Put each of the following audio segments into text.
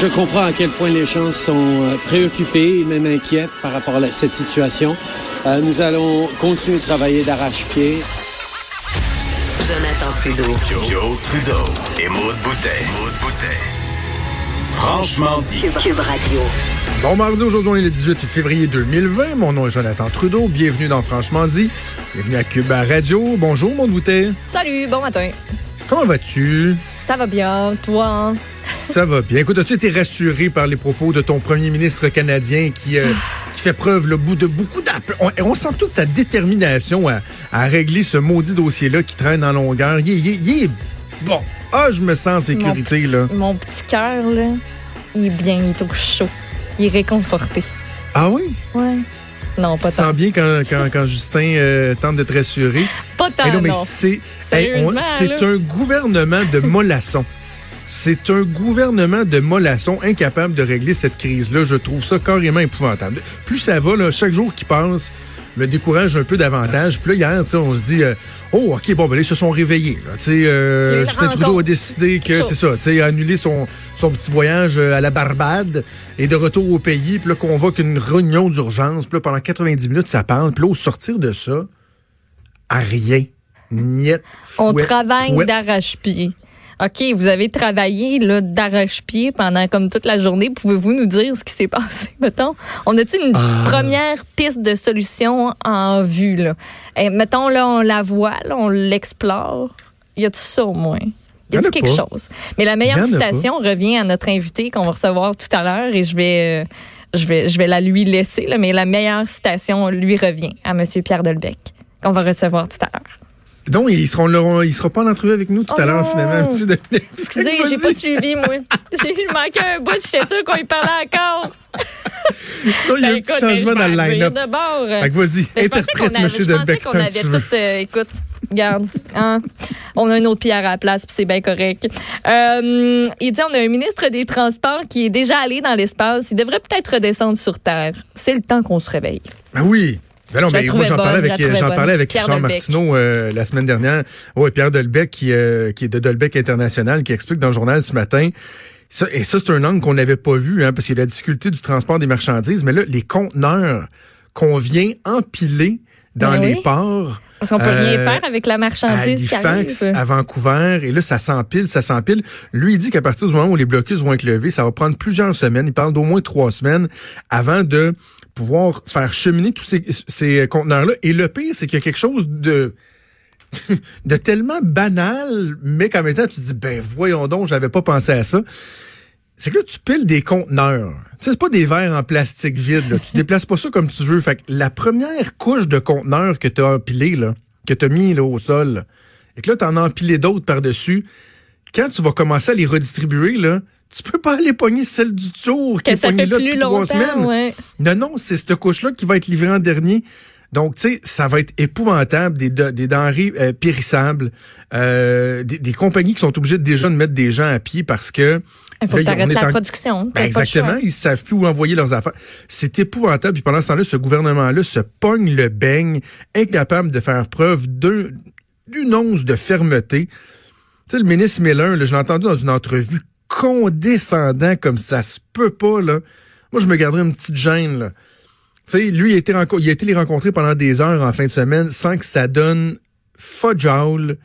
Je comprends à quel point les gens sont euh, préoccupés et même inquiets par rapport à cette situation. Euh, nous allons continuer de travailler d'arrache-pied. Jonathan Trudeau. Joe, Trudeau et Maude Boutet. Franchement dit. Cube, Radio. Bon mardi, aujourd'hui on est le 18 février 2020. Mon nom est Jonathan Trudeau. Bienvenue dans Franchement dit. Bienvenue à Cube Radio. Bonjour, Maude Boutet. Salut, bon matin. Comment vas-tu? Ça va bien, toi? hein? Ça va bien. Écoute, as-tu été rassuré par les propos de ton premier ministre canadien qui, euh, qui fait preuve le bout de beaucoup d'appels? On, on sent toute sa détermination à, à régler ce maudit dossier-là qui traîne en longueur. Il, est- il est- il est bon. Ah, je me sens en sécurité, mon, là. Mon petit cœur, là, il est bien, il est au chaud. Il est réconforté. Ah oui? Ouais. Non, Tu pas te tant. sens bien quand, quand, quand Justin euh, tente de te rassurer? Pas tant, Eh non, mais non. c'est hey, Sérieusement, c'est là. un gouvernement de mollassons. C'est un gouvernement de mollassons incapable de régler cette crise-là. Je trouve ça carrément épouvantable. Plus ça va, là, chaque jour qui passe, me décourage un peu davantage. Puis là, hier, on se dit, euh, oh, OK, bon, ben là, ils se sont réveillés. Là. Euh, Justin Trudeau a décidé que, c'est ça, il a annulé son, son petit voyage euh, à la Barbade et de retour au pays. Puis là, convoque une réunion d'urgence. Puis là, pendant 90 minutes, ça parle. Puis là, au sortir de ça, à rien. Niet, On travaille d'arrache-pied. OK, vous avez travaillé là, d'arrache-pied pendant comme toute la journée. Pouvez-vous nous dire ce qui s'est passé, mettons? On a-tu une Ah. première piste de solution en vue, là? Eh, mettons, là, on la voit, là, on l'explore. Y a-tu ça au moins? Y a-tu quelque pas. chose? Mais la meilleure citation revient à notre invité qu'on va recevoir tout à l'heure et je vais, euh, je vais, je vais la lui laisser, là, mais la meilleure citation lui revient à M. Pierre Delbecq qu'on va recevoir tout à l'heure. Donc, ils seront là- il sera pas en entrevue avec nous tout Oh à l'heure, non. finalement. Excusez, j'ai pas suivi, moi. J'ai manqué un bout, j'étais sûre qu'on y parlait encore. Non, il y a Ben, un petit écoute, ben, changement je dans le line-up. que vas-y, Ben, interprète, avait- monsieur Je pensais qu'on avait tout. euh, écoute, regarde. hein, on a une autre pierre à la place, puis c'est bien correct. Euh, il dit on a un ministre des Transports qui est déjà allé dans l'espace. Il devrait peut-être redescendre sur Terre. C'est le temps qu'on se réveille. Ben oui. Ben non, mais moi, j'en parlais bonne, avec, j'en parlais avec Pierre Richard Delbecq. Martineau euh, la semaine dernière. Ouais, Pierre Delbecq, qui, euh, qui est de Delbecq International, qui explique dans le journal ce matin. Ça, et ça, c'est un angle qu'on n'avait pas vu, hein, parce qu'il y a la difficulté du transport des marchandises. Mais là, les conteneurs qu'on vient empiler dans Ben les oui. ports. Parce qu'on peut rien Euh, faire avec la à marchandise qui Halifax, arrive. à Vancouver, et là, ça s'empile, ça s'empile. Lui, il dit qu'à partir du moment où les blocus vont être levés, ça va prendre plusieurs semaines. Il parle d'au moins trois semaines avant de pouvoir faire cheminer tous ces, ces conteneurs-là. Et le pire, c'est qu'il y a quelque chose de de tellement banal, mais qu'en même temps, tu te dis, ben voyons donc, j'avais pas pensé à ça. C'est que là, tu piles des conteneurs. Tu sais, c'est pas des verres en plastique vide. Là. Tu déplaces pas ça comme tu veux. Fait que la première couche de conteneurs que tu as empilé, là, que tu as mis là, au sol, là, et que là, tu en as empilé d'autres par-dessus, quand tu vas commencer à les redistribuer, là, tu peux pas aller pogner celle du tour qui est pognée fait là plus depuis trois semaines. ouais. Non, non, c'est cette couche-là qui va être livrée en dernier. Donc, tu sais, ça va être épouvantable, des, de- des denrées euh, périssables, euh, des, des compagnies qui sont obligées déjà de mettre des gens à pied parce que... Il faut là, que on est la en- production. Ben, exactement, ils savent plus où envoyer leurs affaires. C'est épouvantable. Puis pendant ce temps-là, ce gouvernement-là se pogne le beigne, incapable de faire preuve d'un- d'une once de fermeté. Tu sais, le ministre Miller, là, je l'ai entendu dans une entrevue condescendant comme ça se peut pas, là. Moi, je me garderais une petite gêne, là. Tu sais, lui, il a, été il les rencontrer pendant des heures en fin de semaine sans que ça donne fudgeable,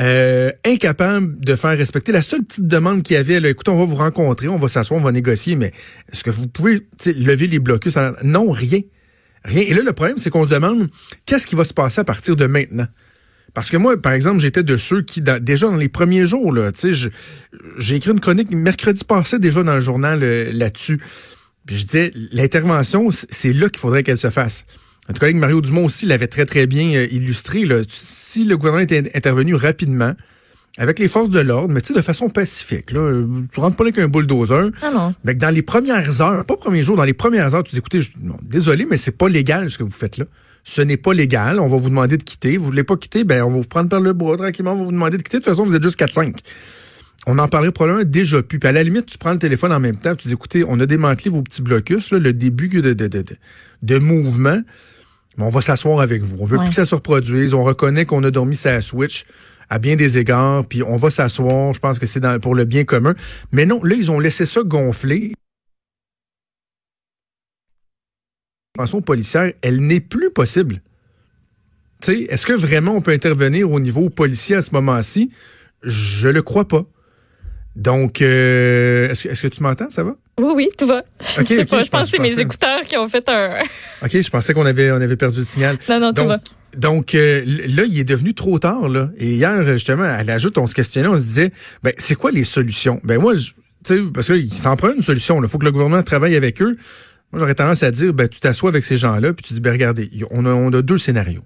euh, incapable de faire respecter. La seule petite demande qu'il y avait, là, écoute, on va vous rencontrer, on va s'asseoir, on va négocier, mais est-ce que vous pouvez lever les blocus? Non, rien. Rien. Et là, le problème, c'est qu'on se demande qu'est-ce qui va se passer à partir de maintenant? Parce que moi, par exemple, j'étais de ceux qui, dans- déjà dans les premiers jours, là, j'ai écrit une chronique mercredi passé déjà dans le journal euh, là-dessus. Puis je disais, l'intervention, c'est là qu'il faudrait qu'elle se fasse. Notre collègue Mario Dumont aussi l'avait très, très bien euh, illustré. Là. Si le gouvernement était intervenu rapidement, avec les forces de l'ordre, mais tu sais, de façon pacifique. Là. Tu rentres pas là avec un bulldozer. Ah non. Mais que dans les premières heures, pas premier jour, dans les premières heures, tu dis, écoutez, je- non, désolé, mais c'est pas légal ce que vous faites là. Ce n'est pas légal. On va vous demander de quitter. Vous voulez pas quitter, ben, on va vous prendre par le bras tranquillement. On va vous demander de quitter. De toute façon, vous êtes juste 4-5. On en parlerait probablement déjà plus. Puis à la limite, tu prends le téléphone en même temps, tu dis, écoutez, on a démantelé vos petits blocus, là, le début de, de, de, de, mouvement. Mais on va s'asseoir avec vous. On veut Ouais. plus que ça se reproduise. On reconnaît qu'on a dormi sa switch à bien des égards, puis on va s'asseoir. Je pense que c'est pour le bien commun. Mais non, là, ils ont laissé ça gonfler. Policière, elle n'est plus possible. Est-ce que vraiment on peut intervenir au niveau policier à ce moment-ci? Je le crois pas. Donc, euh, est-ce que, tu m'entends? Ça va? Oui, oui, tout va. Je pas, je je pense que c'est mes écouteurs qui ont fait un. OK, je pensais qu'on avait, on avait perdu le signal. Non, non, tout donc, va. donc euh, là, il est devenu trop tard. Là. Et hier, justement, à l'ajoute, on se questionnait, on se disait, ben, c'est quoi les solutions? Ben moi, je- parce qu'il s'en prend une solution. Il faut que le gouvernement travaille avec eux. Moi, j'aurais tendance à dire, ben, tu t'assois avec ces gens-là, puis tu dis, ben, regardez, on a, on a deux scénarios.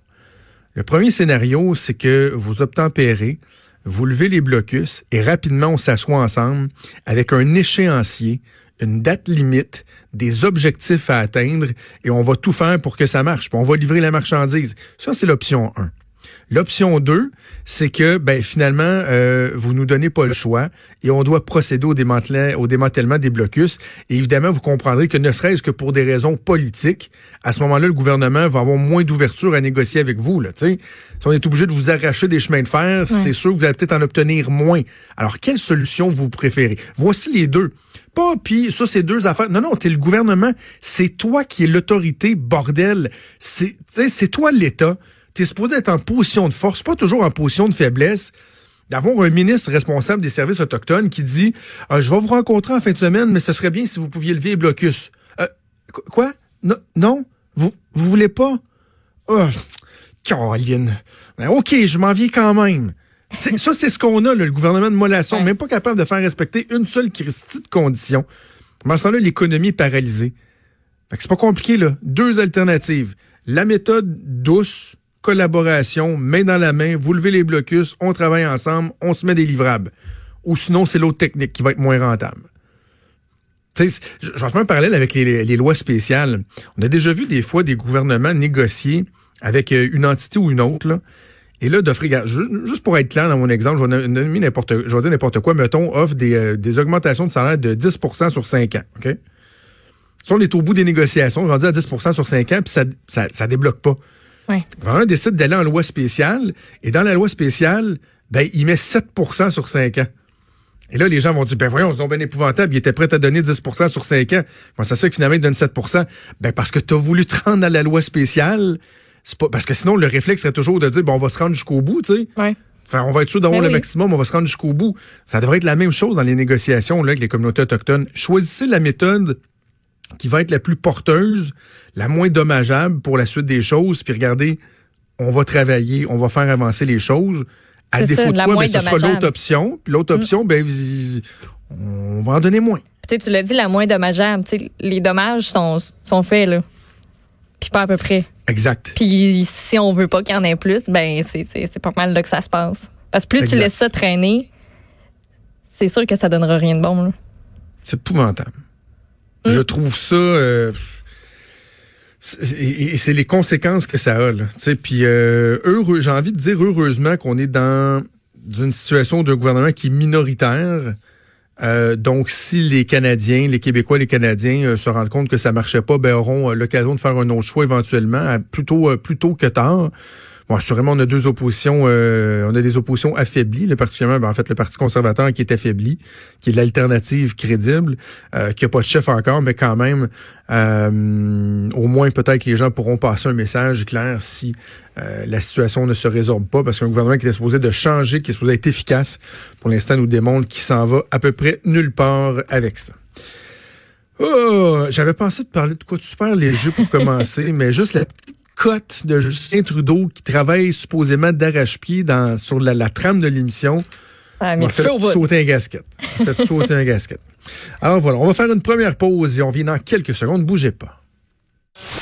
Le premier scénario, c'est que vous obtempérez, vous levez les blocus et rapidement on s'assoit ensemble avec un échéancier, une date limite, des objectifs à atteindre et on va tout faire pour que ça marche. Puis on va livrer la marchandise. Ça, c'est l'option 1. L'option 2, c'est que ben, finalement, euh, vous nous donnez pas le choix et on doit procéder au démantèlement, au démantèlement des blocus. Et évidemment, vous comprendrez que ne serait-ce que pour des raisons politiques, à ce moment-là, le gouvernement va avoir moins d'ouverture à négocier avec vous. Là, si on est obligé de vous arracher des chemins de fer, c'est sûr que vous allez peut-être en obtenir moins. Alors, quelle solution vous préférez? Voici les deux. Pas, puis ça, c'est deux affaires. Non, non, t'es le gouvernement. C'est toi qui es l'autorité, bordel. C'est toi l'État. T'es supposé être en position de force, pas toujours en position de faiblesse. D'avoir un ministre responsable des services autochtones qui dit Euh, Je vais vous rencontrer en fin de semaine, mais ce serait bien si vous pouviez lever les blocus. Euh, qu- quoi? Non, non? Vous, vous voulez pas? Oh, Caroline. Ben, OK, je m'en viens quand même. T'sais, ça, c'est ce qu'on a, là, le gouvernement de Mollasson, Ouais. même pas capable de faire respecter une seule Christie de condition. Pendant ce temps-là, l'économie est paralysée. C'est pas compliqué, là. Deux alternatives. La méthode douce, collaboration, main dans la main, vous levez les blocus, on travaille ensemble, on se met des livrables. Ou sinon, c'est l'autre technique qui va être moins rentable. Tu sais, je je vais faire un parallèle avec les, lois spéciales. On a déjà vu des fois des gouvernements négocier avec euh, une entité ou une autre, et là, d'offrir, juste pour être clair dans mon exemple, je vais n'importe, dire n'importe quoi, mettons, offre des, euh, augmentations de salaire de 10% sur 5 ans, OK? Si on est au bout des négociations, rendu à 10% sur 5 ans, puis ça, ça débloque pas. Ouais. Le gouvernement décide d'aller en loi spéciale, et dans la loi spéciale, ben, il met 7% sur 5 ans. Et là, les gens vont dire, ben voyons, c'est donc bien épouvantable, il était prêt à donner 10% sur 5 ans. Comment ça se fait que finalement, il donne 7 Ben parce que tu as voulu te rendre à la loi spéciale. C'est pas parce que sinon le réflexe serait toujours de dire bon on va se rendre jusqu'au bout, tu sais. Ouais. Enfin, on va être sûr d'avoir Ben le oui. maximum, on va se rendre jusqu'au bout. Ça devrait être la même chose dans les négociations là, avec les communautés autochtones. Choisissez la méthode qui va être la plus porteuse, la moins dommageable pour la suite des choses, puis regardez, on va travailler, on va faire avancer les choses. À défaut ça, de quoi, ben, ce sera l'autre option. Puis l'autre option, ben, on va en donner moins. Tu sais, tu l'as dit, la moins dommageable. Tu sais, les dommages sont, sont faits, là. Puis pas à peu près. Exact. Puis si on veut pas qu'il y en ait plus, ben c'est pas mal là que ça se passe. Parce que plus Exact. tu laisses ça traîner, c'est sûr que ça donnera rien de bon. C'est épouvantable. Mm. Je trouve ça. euh, c'est- et et c'est les conséquences que ça a. là. Tu sais, Puis euh, heureux, j'ai envie de dire heureusement qu'on est dans une situation d'un gouvernement qui est minoritaire. Euh, donc, si les Canadiens, les Québécois, les Canadiens euh, se rendent compte que ça marchait pas, ben auront l'occasion de faire un autre choix éventuellement, à- plutôt euh, plus tôt que tard. Bon, assurément, on a deux oppositions, euh, on a des oppositions affaiblies, là, particulièrement, ben, en fait, le Parti conservateur qui est affaibli, qui est l'alternative crédible, euh, qui a pas de chef encore, mais quand même, euh, au moins peut-être que les gens pourront passer un message clair si euh, la situation ne se résorbe pas, parce qu'un gouvernement qui est supposé de changer, qui est supposé être efficace, pour l'instant, nous démontre qu'il s'en va à peu près nulle part avec ça. Oh, j'avais pensé de parler de quoi de super léger pour commencer, mais juste la petite cote de Justin Trudeau qui travaille supposément d'arrache-pied dans sur la, la trame de l'émission Ah, fait sauter un gasket. Fait sauter un gasket. Alors voilà, on va faire une première pause et on vient dans quelques secondes. Bougez pas.